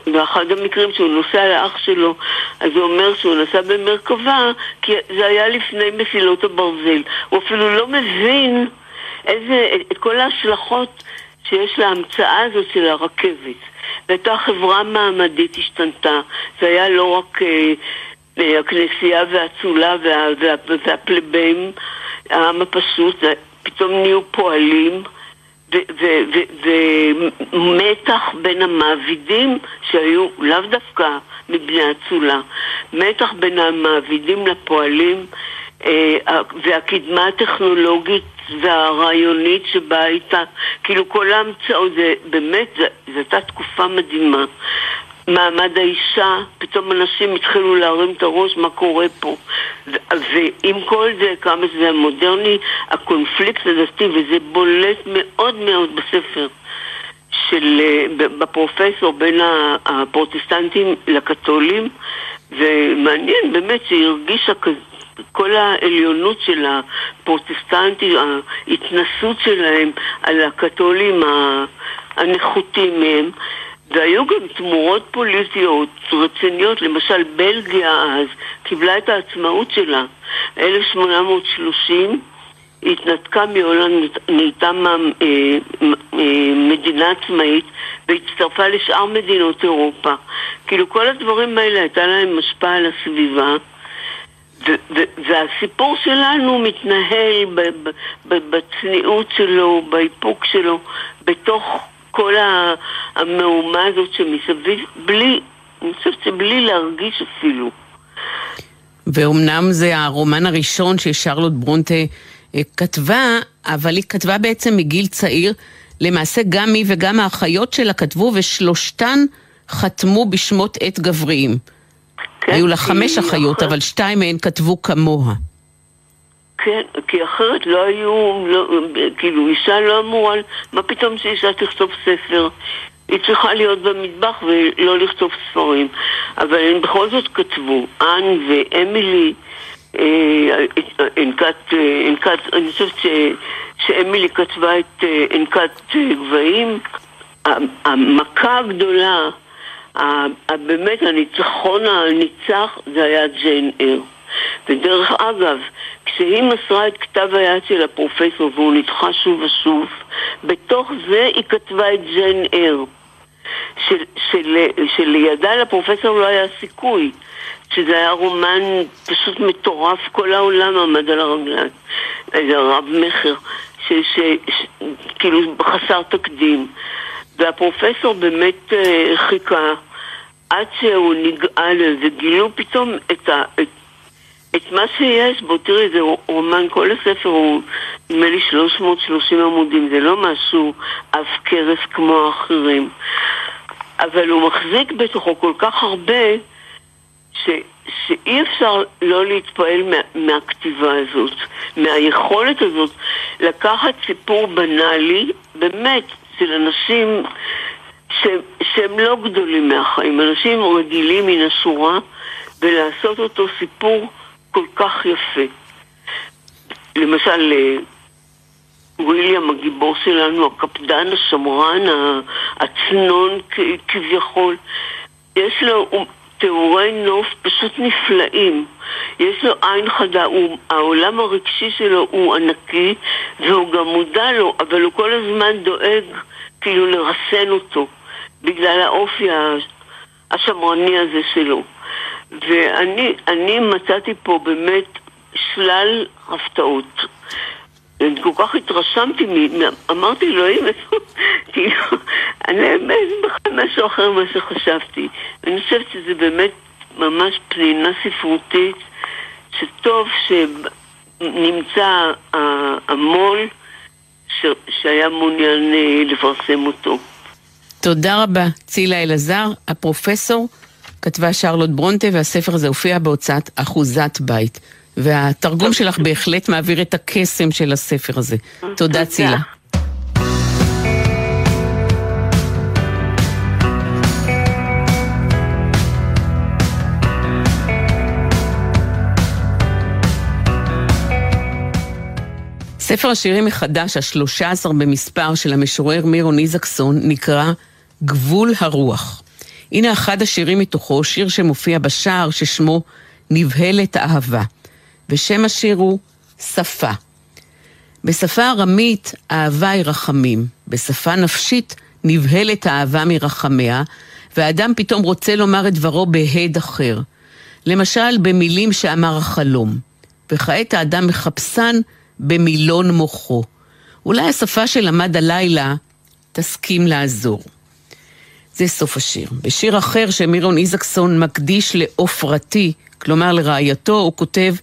באחד המקרים שהוא נוסע לאח שלו, אז הוא אומר שהוא נסע במרכבה, כי זה היה לפני מסילות הברזל. הוא אפילו לא מבין איזה, את כל ההשלכות שיש להמצאה הזאת של הרכבת. והייתה חברה מעמדית השתנתה. זה היה לא רק אה, אה, הכנסייה והאצולה וה, וה, והפלבאים, העם הפשוט, פתאום נהיו פועלים. ומתח בין המעבידים שהיו לאו דווקא מבני אצולה, מתח בין המעבידים לפועלים אה, והקדמה הטכנולוגית והרעיונית שבאה איתה, כאילו כל ההמצאות, באמת, זו הייתה תקופה מדהימה. מעמד האישה, פתאום אנשים התחילו להרים את הראש, מה קורה פה. ועם כל זה, כמה שזה המודרני, הקונפליקט הדתי, וזה בולט מאוד מאוד בספר. של, אה, בפרופסור בין הפרוטסטנטים לקתולים, ומעניין באמת שהיא הרגישה כל העליונות של הפרוטסטנטים, ההתנסות שלהם על הקתולים הנחותים מהם, והיו גם תמורות פוליטיות רציניות, למשל בלגיה אז קיבלה את העצמאות שלה, 1830, התנתקה מהולנד, נהייתה אה, מדינה עצמאית והצטרפה לשאר מדינות אירופה. כאילו כל הדברים האלה הייתה להם השפעה על הסביבה. והסיפור שלנו מתנהל בצניעות שלו, באיפוק שלו, בתוך כל המהומה הזאת שמסביב, בלי, אני חושבת שבלי להרגיש אפילו. ואומנם זה הרומן הראשון ששרלוט ברונטה אה, כתבה, אבל היא כתבה בעצם מגיל צעיר. למעשה גם היא וגם האחיות שלה כתבו, ושלושתן חתמו בשמות עת גבריים. כן, היו לה חמש אחיות, אחרת... אבל שתיים מהן כתבו כמוה. כן, כי אחרת לא היו, לא, כאילו אישה לא אמורה, מה פתאום שאישה תכתוב ספר? היא צריכה להיות במטבח ולא לכתוב ספרים. אבל הם בכל זאת כתבו, אן ואמילי, אנקת, אה, אנקת, אני חושבת שאמילי כתבה את אנקת אה, גבהים. המכה הגדולה באמת הניצחון הניצח זה היה ג'יין אר. ודרך אגב, כשהיא מסרה את כתב היד של הפרופסור והוא נדחה שוב ושוב, בתוך זה היא כתבה את ג'יין אר. של, של, שלידה לפרופסור לא היה סיכוי, שזה היה רומן פשוט מטורף, כל העולם עמד על הרגליים, איזה רב מכר, שכאילו חסר תקדים. והפרופסור באמת uh, חיכה עד שהוא נגאל וגילו פתאום את, ה, את, את מה שיש בו. תראי, זה רומן, כל הספר הוא נדמה לי 330 עמודים, זה לא משהו עב כרס כמו האחרים. אבל הוא מחזיק בתוכו כל כך הרבה ש, שאי אפשר לא להתפעל מה, מהכתיבה הזאת, מהיכולת הזאת לקחת סיפור בנאלי, באמת, של אנשים ש, שהם לא גדולים מהחיים, אנשים רגילים מן השורה, ולעשות אותו סיפור כל כך יפה. למשל, אה, וויליאם הגיבור שלנו, הקפדן, השמרן, הצנון כביכול, יש לו תיאורי נוף פשוט נפלאים. יש לו עין חדה, הוא, העולם הרגשי שלו הוא ענקי והוא גם מודע לו, אבל הוא כל הזמן דואג כאילו לרסן אותו בגלל האופי השמרני הזה שלו. ואני מצאתי פה באמת שלל הפתעות. אני כל כך התרשמתי, אמרתי אלוהים, כאילו, אני בכלל משהו אחר ממה שחשבתי. אני חושבת שזה באמת ממש פנינה ספרותית, שטוב שנמצא המו"ל שהיה מעוניין אה, לפרסם אותו. תודה רבה, צילה אלעזר, הפרופסור. כתבה שרלוט ברונטה, והספר הזה הופיע בהוצאת אחוזת בית. והתרגום שלך בהחלט מעביר את הקסם של הספר הזה. תודה, צילה. ספר השירים מחדש, השלושה עשר במספר של המשורר מירון איזקסון, נקרא גבול הרוח. הנה אחד השירים מתוכו, שיר שמופיע בשער ששמו נבהלת אהבה. ושם השיר הוא שפה. בשפה ארמית אהבה היא רחמים, בשפה נפשית נבהלת האהבה מרחמיה, והאדם פתאום רוצה לומר את דברו בהד אחר. למשל, במילים שאמר החלום. וכעת האדם מחפשן במילון מוחו. אולי השפה שלמד הלילה תסכים לעזור. זה סוף השיר. בשיר אחר שמירון איזקסון מקדיש לעופרתי, כלומר לרעייתו, הוא כותב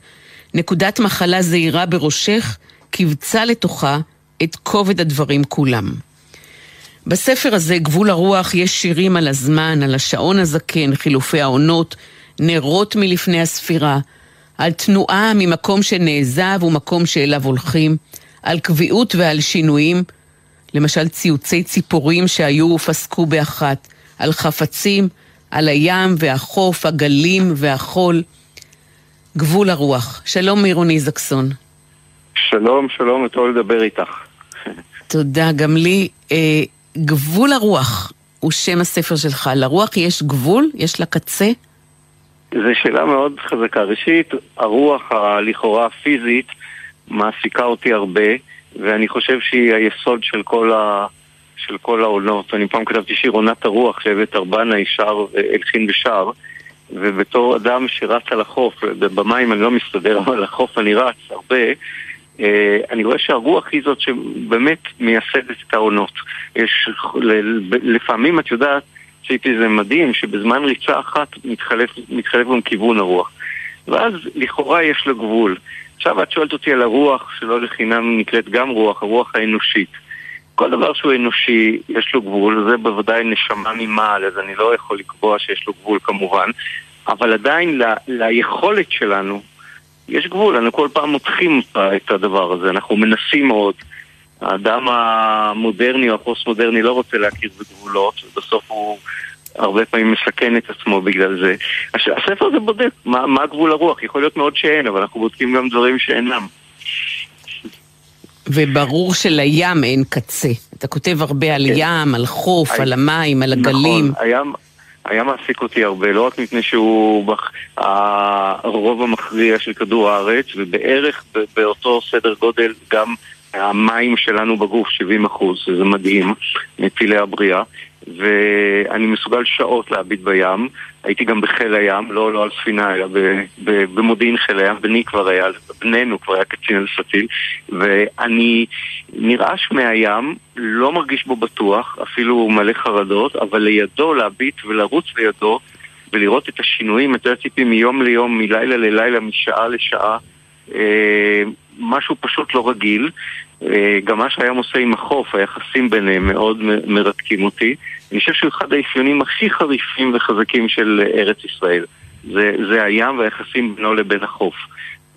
נקודת מחלה זהירה בראשך, קיבצה לתוכה את כובד הדברים כולם. בספר הזה, גבול הרוח, יש שירים על הזמן, על השעון הזקן, חילופי העונות, נרות מלפני הספירה, על תנועה ממקום שנעזב ומקום שאליו הולכים, על קביעות ועל שינויים, למשל ציוצי ציפורים שהיו ופסקו באחת, על חפצים, על הים והחוף, הגלים והחול. גבול הרוח. שלום מירוני זקסון. שלום, שלום, טוב לדבר איתך. תודה, גם לי. אה, גבול הרוח הוא שם הספר שלך. לרוח יש גבול? יש לה קצה? זו שאלה מאוד חזקה. ראשית, הרוח הלכאורה הפיזית מעסיקה אותי הרבה, ואני חושב שהיא היסוד של כל, ה... של כל העונות. אני פעם כתבתי שיר עונת הרוח, שהבאת ארבנה, ישר, הלחין ושר, ובתור אדם שרץ על החוף, במים אני לא מסתדר, אבל על החוף אני רץ הרבה, אה, אני רואה שהרוח היא זאת שבאמת מייסדת את העונות. יש, לפעמים את יודעת, ציפי זה מדהים, שבזמן ריצה אחת מתחלף, מתחלף גם כיוון הרוח. ואז לכאורה יש לו גבול. עכשיו את שואלת אותי על הרוח, שלא לחינם נקראת גם רוח, הרוח האנושית. כל דבר שהוא אנושי, יש לו גבול, זה בוודאי נשמה ממעל, אז אני לא יכול לקבוע שיש לו גבול כמובן, אבל עדיין ל, ליכולת שלנו יש גבול, אנחנו כל פעם מותחים את הדבר הזה, אנחנו מנסים מאוד. האדם המודרני או הפוסט-מודרני לא רוצה להכיר בגבולות, ובסוף הוא הרבה פעמים מסכן את עצמו בגלל זה. הספר הזה בודק מה, מה גבול הרוח, יכול להיות מאוד שאין, אבל אנחנו בודקים גם דברים שאינם. וברור של-ים אין קצה. אתה כותב הרבה על כן. ים, על חוף, על המים, על הגלים. נכון, הים... היה מעסיק אותי הרבה, לא רק מפני שהוא בח... הרוב המכריע של כדור הארץ, ובערך באותו סדר גודל גם המים שלנו בגוף, 70 אחוז, שזה מדהים, מפילי הבריאה. ואני מסוגל שעות להביט בים. הייתי גם בחיל הים, לא, לא על ספינה, אלא במודיעין חיל הים. בני כבר היה, בנינו כבר היה קצין על סטיל, ואני נרעש מהים, לא מרגיש בו בטוח, אפילו מלא חרדות, אבל לידו להביט ולרוץ לידו ולראות את השינויים, את ציפי מיום ליום, מלילה ללילה, משעה לשעה. אה, משהו פשוט לא רגיל, אה, גם מה שהים עושה עם החוף, היחסים ביניהם מאוד מרתקים אותי. אני חושב שהוא אחד האפיונים הכי חריפים וחזקים של ארץ ישראל. זה, זה הים והיחסים בינו לבין החוף.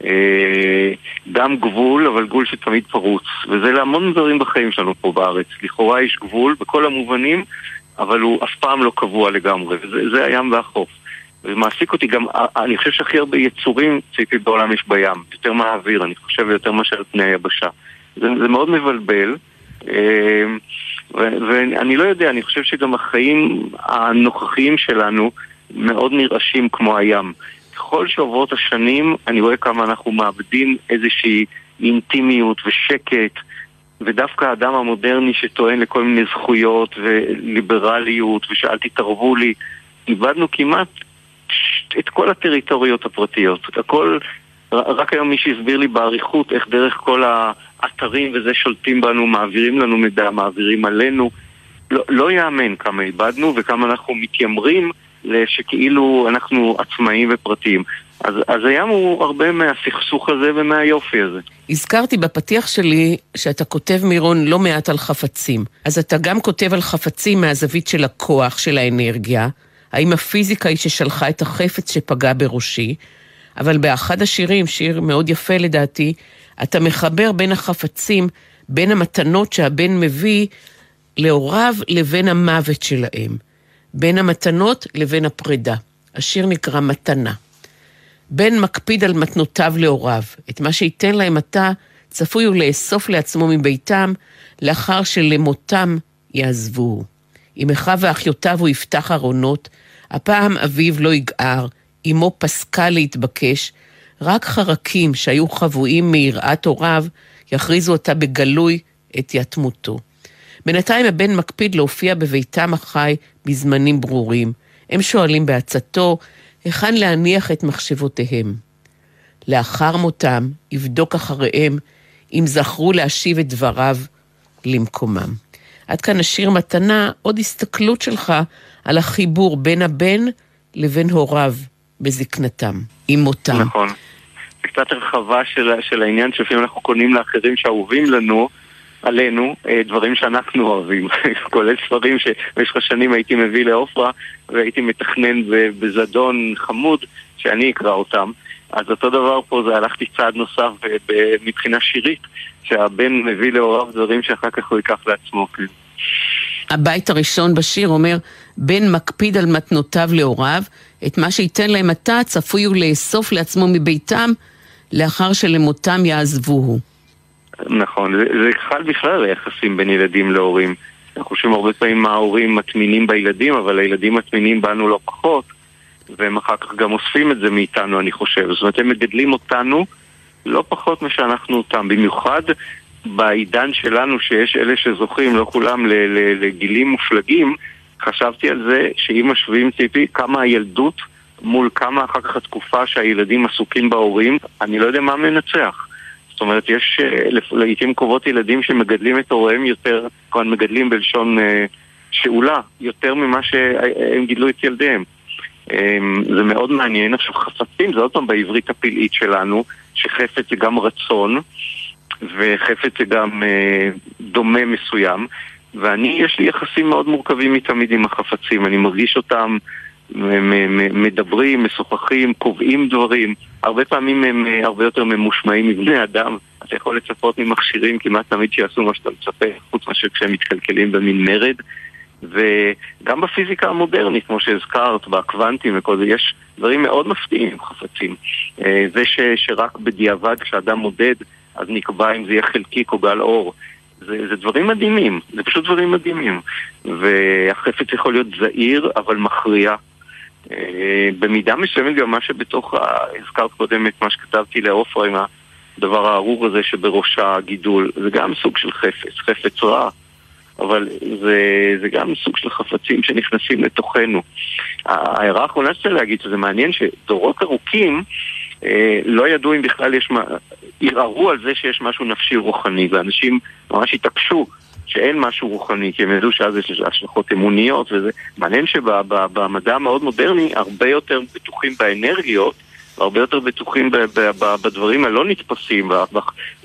אה, גם גבול, אבל גבול שתמיד פרוץ. וזה להמון דברים בחיים שלנו פה בארץ. לכאורה יש גבול בכל המובנים, אבל הוא אף פעם לא קבוע לגמרי. וזה הים והחוף. ומעסיק אותי גם, אני חושב שהכי הרבה יצורים ציפי בעולם יש בים. יותר מהאוויר, אני חושב, יותר מאשר על פני היבשה. זה, זה מאוד מבלבל. אה, ואני לא יודע, אני חושב שגם החיים הנוכחיים שלנו מאוד נרעשים כמו הים. ככל שעוברות השנים, אני רואה כמה אנחנו מאבדים איזושהי אינטימיות ושקט, ודווקא האדם המודרני שטוען לכל מיני זכויות וליברליות, ושאל תתערבו לי, איבדנו כמעט את כל הטריטוריות הפרטיות. הכל, רק היום מישהו הסביר לי באריכות איך דרך כל האתרים וזה שולטים בנו, מעבירים לנו מידע, מעבירים עלינו. לא, לא יאמן כמה איבדנו וכמה אנחנו מתיימרים שכאילו אנחנו עצמאיים ופרטיים. אז, אז הים הוא הרבה מהסכסוך הזה ומהיופי הזה. הזכרתי בפתיח שלי שאתה כותב, מירון, לא מעט על חפצים. אז אתה גם כותב על חפצים מהזווית של הכוח, של האנרגיה. האם הפיזיקה היא ששלחה את החפץ שפגע בראשי? אבל באחד השירים, שיר מאוד יפה לדעתי, אתה מחבר בין החפצים, בין המתנות שהבן מביא להוריו לבין המוות שלהם. בין המתנות לבין הפרידה. השיר נקרא מתנה. בן מקפיד על מתנותיו להוריו. את מה שייתן להם עתה, צפוי הוא לאסוף לעצמו מביתם, לאחר שלמותם יעזבוהו. עם אחיו ואחיותיו הוא יפתח ארונות, הפעם אביו לא יגער, אמו פסקה להתבקש, רק חרקים שהיו חבויים מיראת הוריו, יכריזו אותה בגלוי את יתמותו. בינתיים הבן מקפיד להופיע בביתם החי בזמנים ברורים. הם שואלים בעצתו, היכן להניח את מחשבותיהם. לאחר מותם יבדוק אחריהם אם זכרו להשיב את דבריו למקומם. עד כאן השיר מתנה, עוד הסתכלות שלך על החיבור בין הבן לבין הוריו בזקנתם, עם מותם. נכון. זה קצת הרחבה של, של העניין שלפעמים אנחנו קונים לאחרים שאהובים לנו, עלינו, אה, דברים שאנחנו אוהבים, כולל ספרים שבמשך השנים הייתי מביא לעופרה והייתי מתכנן בזדון חמוד שאני אקרא אותם. אז אותו דבר פה, זה הלכתי צעד נוסף מבחינה שירית, שהבן מביא להוריו דברים שאחר כך הוא ייקח לעצמו. כן. הבית הראשון בשיר אומר, בן מקפיד על מתנותיו להוריו, את מה שייתן להם עתה צפוי הוא לאסוף לעצמו מביתם, לאחר שלמותם יעזבוהו. נכון, זה, זה חל בכלל היחסים בין ילדים להורים. אנחנו חושבים הרבה פעמים מה ההורים מטמינים בילדים, אבל הילדים מטמינים בנו לא פחות, והם אחר כך גם אוספים את זה מאיתנו, אני חושב. זאת אומרת, הם מגדלים אותנו לא פחות משאנחנו אותם, במיוחד בעידן שלנו שיש אלה שזוכים, לא כולם, לגילים מופלגים, חשבתי על זה שאם משווים ציפי כמה הילדות מול כמה אחר כך התקופה שהילדים עסוקים בהורים, אני לא יודע מה מנצח. זאת אומרת, יש אה, לעיתים קרובות ילדים שמגדלים את הוריהם יותר, כמובן מגדלים בלשון אה, שאולה, יותר ממה שהם גידלו את ילדיהם. אמ, זה מאוד מעניין. עכשיו, חפצים זה עוד פעם בעברית הפלאית שלנו, שחפץ זה גם רצון, וחפץ זה גם אה, דומה מסוים. ואני, יש לי יחסים מאוד מורכבים מתמיד עם החפצים, אני מרגיש אותם מדברים, משוחחים, קובעים דברים. הרבה פעמים הם אה, הרבה יותר ממושמעים מבני אדם. אתה יכול לצפות ממכשירים כמעט תמיד שיעשו מה שאתה מצפה, חוץ מאשר כשהם מתקלקלים במין מרד. וגם בפיזיקה המודרנית, כמו שהזכרת, בקוונטים וכל זה, יש דברים מאוד מפתיעים עם חפצים. אה, זה ש, שרק בדיעבד כשאדם מודד, אז נקבע אם זה יהיה חלקיק או גל אור. זה, זה דברים מדהימים, זה פשוט דברים מדהימים. והחפץ יכול להיות זעיר, אבל מכריע. אה, במידה מסוימת גם מה שבתוך, הזכרת קודם את מה שכתבתי לעופרה עם הדבר הארור הזה שבראשה הגידול, זה גם סוג של חפץ, חפץ רע. אבל זה, זה גם סוג של חפצים שנכנסים לתוכנו. ההערה האחרונה שצריך להגיד שזה מעניין שדורות ארוכים אה, לא ידעו אם בכלל יש מה... ערערו על זה שיש משהו נפשי רוחני, ואנשים ממש התעקשו שאין משהו רוחני, כי הם ידעו שאז יש השלכות אמוניות וזה. מעניין שבמדע המאוד מודרני הרבה יותר בטוחים באנרגיות והרבה יותר בטוחים בדברים הלא נתפסים,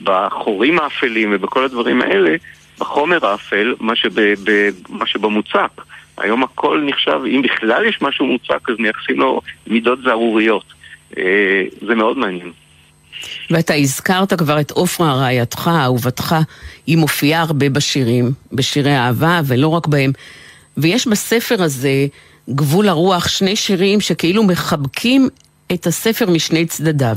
בחורים האפלים ובכל הדברים האלה, בחומר האפל, מה, שב, ב, מה שבמוצק. היום הכל נחשב, אם בכלל יש משהו מוצק, אז מייחסים לו מידות זערוריות. אה, זה מאוד מעניין. ואתה הזכרת כבר את עופרה רעייתך, אהובתך, היא מופיעה הרבה בשירים, בשירי אהבה, ולא רק בהם. ויש בספר הזה, גבול הרוח, שני שירים שכאילו מחבקים את הספר משני צדדיו.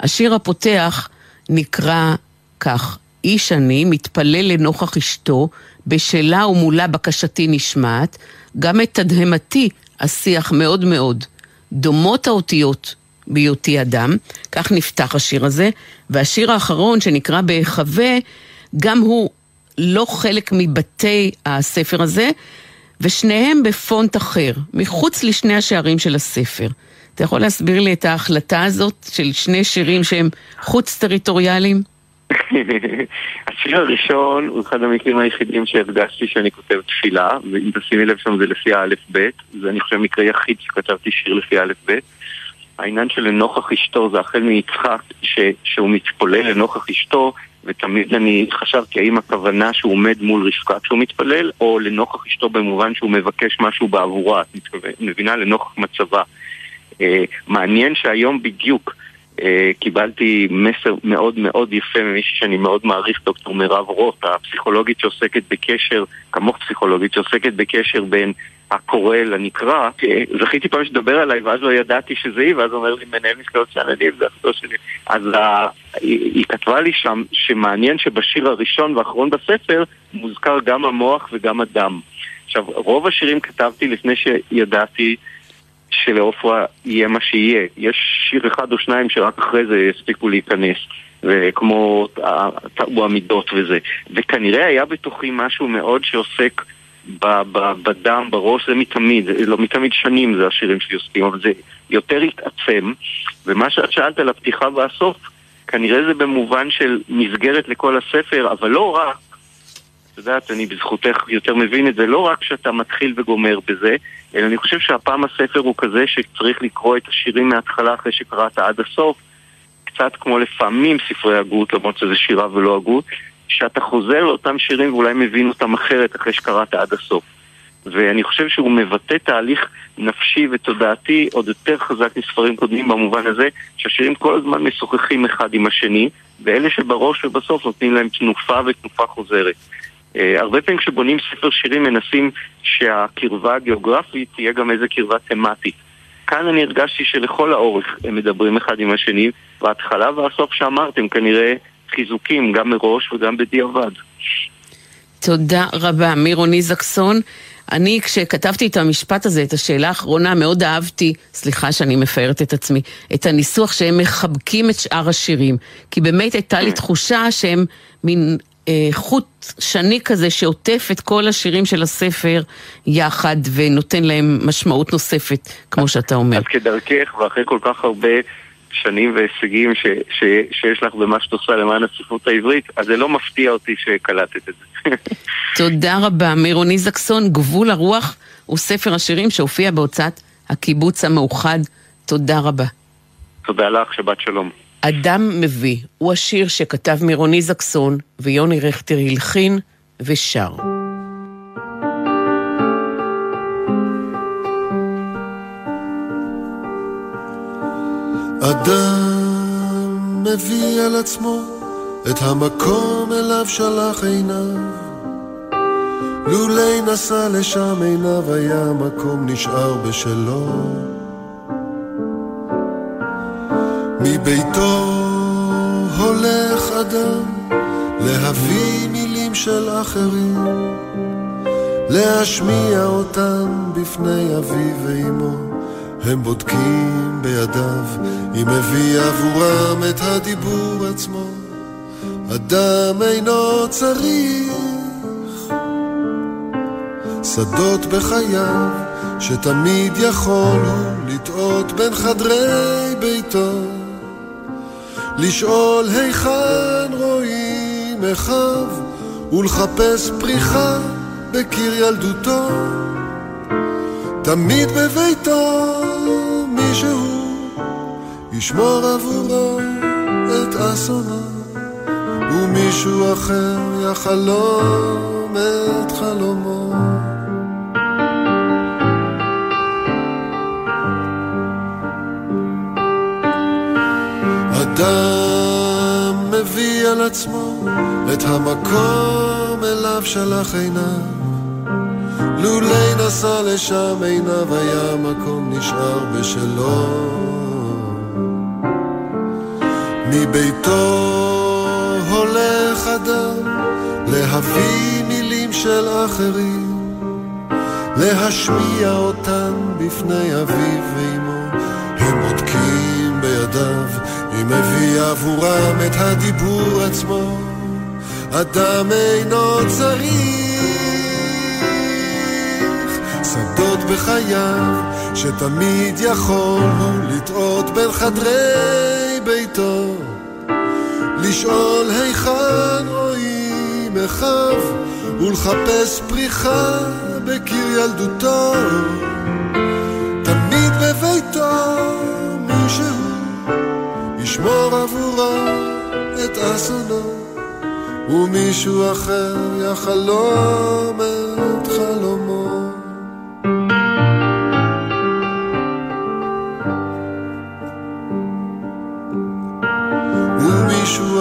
השיר הפותח נקרא כך: איש אני מתפלל לנוכח אשתו, בשלה ומולה בקשתי נשמעת, גם את תדהמתי השיח מאוד מאוד. דומות האותיות בהיותי אדם, כך נפתח השיר הזה, והשיר האחרון שנקרא בהיחווה, גם הוא לא חלק מבתי הספר הזה, ושניהם בפונט אחר, מחוץ לשני השערים של הספר. אתה יכול להסביר לי את ההחלטה הזאת של שני שירים שהם חוץ-טריטוריאליים? השיר הראשון הוא אחד המקרים היחידים שהרגשתי שאני כותב תפילה, ואם תשימי לב שם זה לפי האלף-בית, זה אני חושב מקרה יחיד שכתבתי שיר לפי האלף-בית. העניין של לנוכח אשתו זה החל מיצחק, ש, שהוא מתפלל לנוכח אשתו, ותמיד אני חשבתי האם הכוונה שהוא עומד מול רבקה כשהוא מתפלל, או לנוכח אשתו במובן שהוא מבקש משהו בעבורה, את מבינה? לנוכח מצבה. אה, מעניין שהיום בדיוק קיבלתי מסר מאוד מאוד יפה ממישהי שאני מאוד מעריך, דוקטור מירב רוט, הפסיכולוגית שעוסקת בקשר, כמוך פסיכולוגית שעוסקת בקשר בין הקורא לנקרא. זכיתי פעם שתדבר עליי ואז לא ידעתי שזה היא, ואז אומר לי מנהל מסקנות שאננים, זה אחותו שלי. אז היא, היא כתבה לי שם שמעניין שבשיר הראשון והאחרון בספר מוזכר גם המוח וגם הדם. עכשיו, רוב השירים כתבתי לפני שידעתי שלעופרה יהיה מה שיהיה. יש שיר אחד או שניים שרק אחרי זה יספיקו להיכנס, וכמו טעו המידות וזה. וכנראה היה בתוכי משהו מאוד שעוסק בדם, בראש, זה מתמיד, לא מתמיד שנים זה השירים שלי עוסקים, אבל זה יותר התעצם, ומה שאת שאלת על הפתיחה והסוף, כנראה זה במובן של מסגרת לכל הספר, אבל לא רק את יודעת, אני בזכותך יותר מבין את זה, לא רק שאתה מתחיל וגומר בזה, אלא אני חושב שהפעם הספר הוא כזה שצריך לקרוא את השירים מההתחלה אחרי שקראת עד הסוף, קצת כמו לפעמים ספרי הגות, למרות שזה שירה ולא הגות, שאתה חוזר לאותם שירים ואולי מבין אותם אחרת אחרי שקראת עד הסוף. ואני חושב שהוא מבטא תהליך נפשי ותודעתי עוד יותר חזק מספרים קודמים במובן הזה שהשירים כל הזמן משוחחים אחד עם השני ואלה שבראש ובסוף נותנים להם תנופה ותנופה חוזרת. Uh, הרבה פעמים כשבונים ספר שירים מנסים שהקרבה הגיאוגרפית תהיה גם איזה קרבה תמטית. כאן אני הרגשתי שלכל האורך הם מדברים אחד עם השני, וההתחלה והסוף שאמרתם כנראה חיזוקים גם מראש וגם בדיעבד. תודה רבה. מירוני זקסון, אני, כשכתבתי את המשפט הזה, את השאלה האחרונה, מאוד אהבתי, סליחה שאני מפארת את עצמי, את הניסוח שהם מחבקים את שאר השירים. כי באמת הייתה לי תחושה שהם מין אה, חוט שני כזה שעוטף את כל השירים של הספר יחד ונותן להם משמעות נוספת, כמו שאתה אומר. אז כדרכך, ואחרי כל כך הרבה שנים והישגים ש, ש, שיש לך במה שאת עושה למען הספרות העברית, אז זה לא מפתיע אותי שקלטת את זה. תודה רבה. מירוני זקסון, גבול הרוח, הוא ספר השירים שהופיע בהוצאת הקיבוץ המאוחד. תודה רבה. תודה לך, שבת שלום. אדם מביא הוא השיר שכתב מירוני זקסון ויוני רכטר הלחין ושר. אדם מביא על עצמו את המקום אליו שלח עיניו. לולי נסע לשם עיניו היה מקום נשאר בשלו. מביתו הולך אדם להביא מילים של אחרים, להשמיע אותם בפני אביו ואמו. הם בודקים בידיו אם הביא עבורם את הדיבור עצמו. אדם אינו צריך שדות בחייו, שתמיד יכול לטעות בין חדרי ביתו. לשאול היכן רואים אחיו, ולחפש פריחה בקיר ילדותו. תמיד בביתו מישהו ישמור עבורו את אסונו, ומישהו אחר יחלום את חלומו. אדם מביא על עצמו את המקום אליו שלח עיניו. לולי נסע לשם עיניו היה מקום נשאר בשלו. מביתו הולך אדם להביא מילים של אחרים להשמיע אותם בפני אביו ואמו. הם בודקים בידיו אם הביא עבורם את הדיבור עצמו אדם אינו צריך שדות בחייו, שתמיד יכול לטעות בין חדרי ביתו, לשאול היכן רואים אחיו, ולחפש פריחה בקיר ילדותו. אסונו, ומישהו אחר יחלום את חלומו.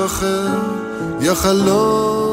אחר יחלום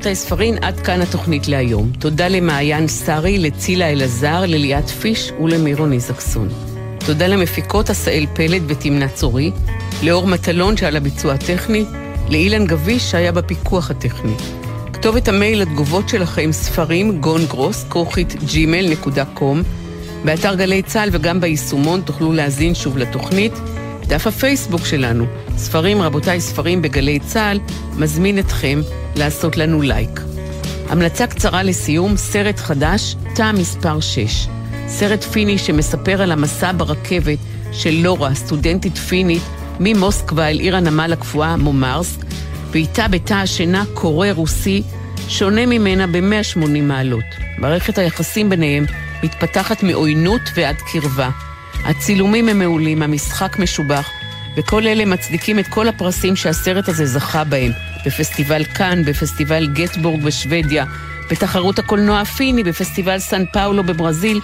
רבותיי ספרים, עד כאן התוכנית להיום. תודה למעיין סארי, לצילה אלעזר, לליאת פיש ולמירון איזקסון. תודה למפיקות עשאל פלד ותמנה צורי, לאור מטלון שעל הביצוע הטכני, לאילן גביש שהיה בפיקוח הטכני. כתובת המייל לתגובות שלכם ספרים גון גרוס, כרוכית gmail.com באתר גלי צה"ל וגם ביישומון תוכלו להאזין שוב לתוכנית. דף הפייסבוק שלנו, ספרים רבותיי ספרים בגלי צה"ל, מזמין אתכם לעשות לנו לייק. המלצה קצרה לסיום, סרט חדש, תא מספר 6. סרט פיני שמספר על המסע ברכבת של לורה, סטודנטית פינית, ממוסקבה אל עיר הנמל הקפואה מומרסק, ואיתה בתא השינה קורא רוסי, שונה ממנה ב-180 מעלות. מערכת היחסים ביניהם מתפתחת מעוינות ועד קרבה. הצילומים הם מעולים, המשחק משובח, וכל אלה מצדיקים את כל הפרסים שהסרט הזה זכה בהם, בפסטיבל קאן, בפסטיבל גטבורג בשוודיה, בתחרות הקולנוע הפיני, בפסטיבל סן פאולו בברזיל,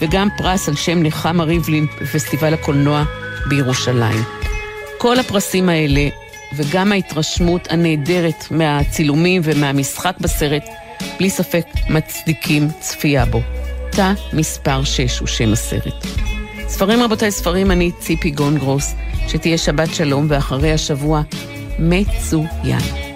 וגם פרס על שם נחמה ריבלין בפסטיבל הקולנוע בירושלים. כל הפרסים האלה, וגם ההתרשמות הנהדרת מהצילומים ומהמשחק בסרט, בלי ספק מצדיקים צפייה בו. תא מספר 6 הוא שם הסרט. ספרים רבותיי ספרים, אני ציפי גונגרוס, שתהיה שבת שלום ואחרי השבוע מצוין.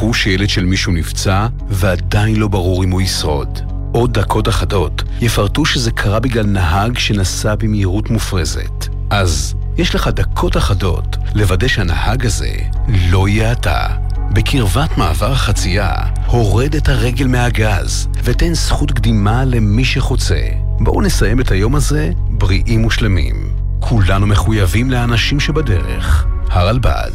ידווחו שילד של מישהו נפצע, ועדיין לא ברור אם הוא ישרוד. עוד דקות אחדות יפרטו שזה קרה בגלל נהג שנסע במהירות מופרזת. אז יש לך דקות אחדות לוודא שהנהג הזה לא יהיה אתה. בקרבת מעבר החצייה, הורד את הרגל מהגז ותן זכות קדימה למי שחוצה. בואו נסיים את היום הזה בריאים ושלמים. כולנו מחויבים לאנשים שבדרך. הרלב"ד.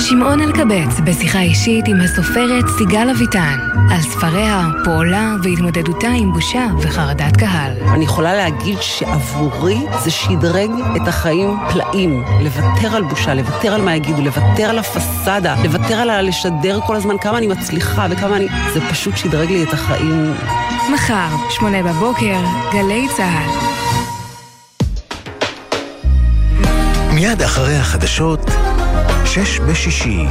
שמעון אלקבץ בשיחה אישית עם הסופרת סיגל אביטן על ספריה, פועלה והתמודדותה עם בושה וחרדת קהל. אני יכולה להגיד שעבורי זה שדרג את החיים פלאים. לוותר על בושה, לוותר על מה יגידו, לוותר על הפסאדה, לוותר על לשדר כל הזמן כמה אני מצליחה וכמה אני... זה פשוט שדרג לי את החיים. מחר, שמונה בבוקר, גלי צה"ל. מיד אחרי החדשות, שש בשישי.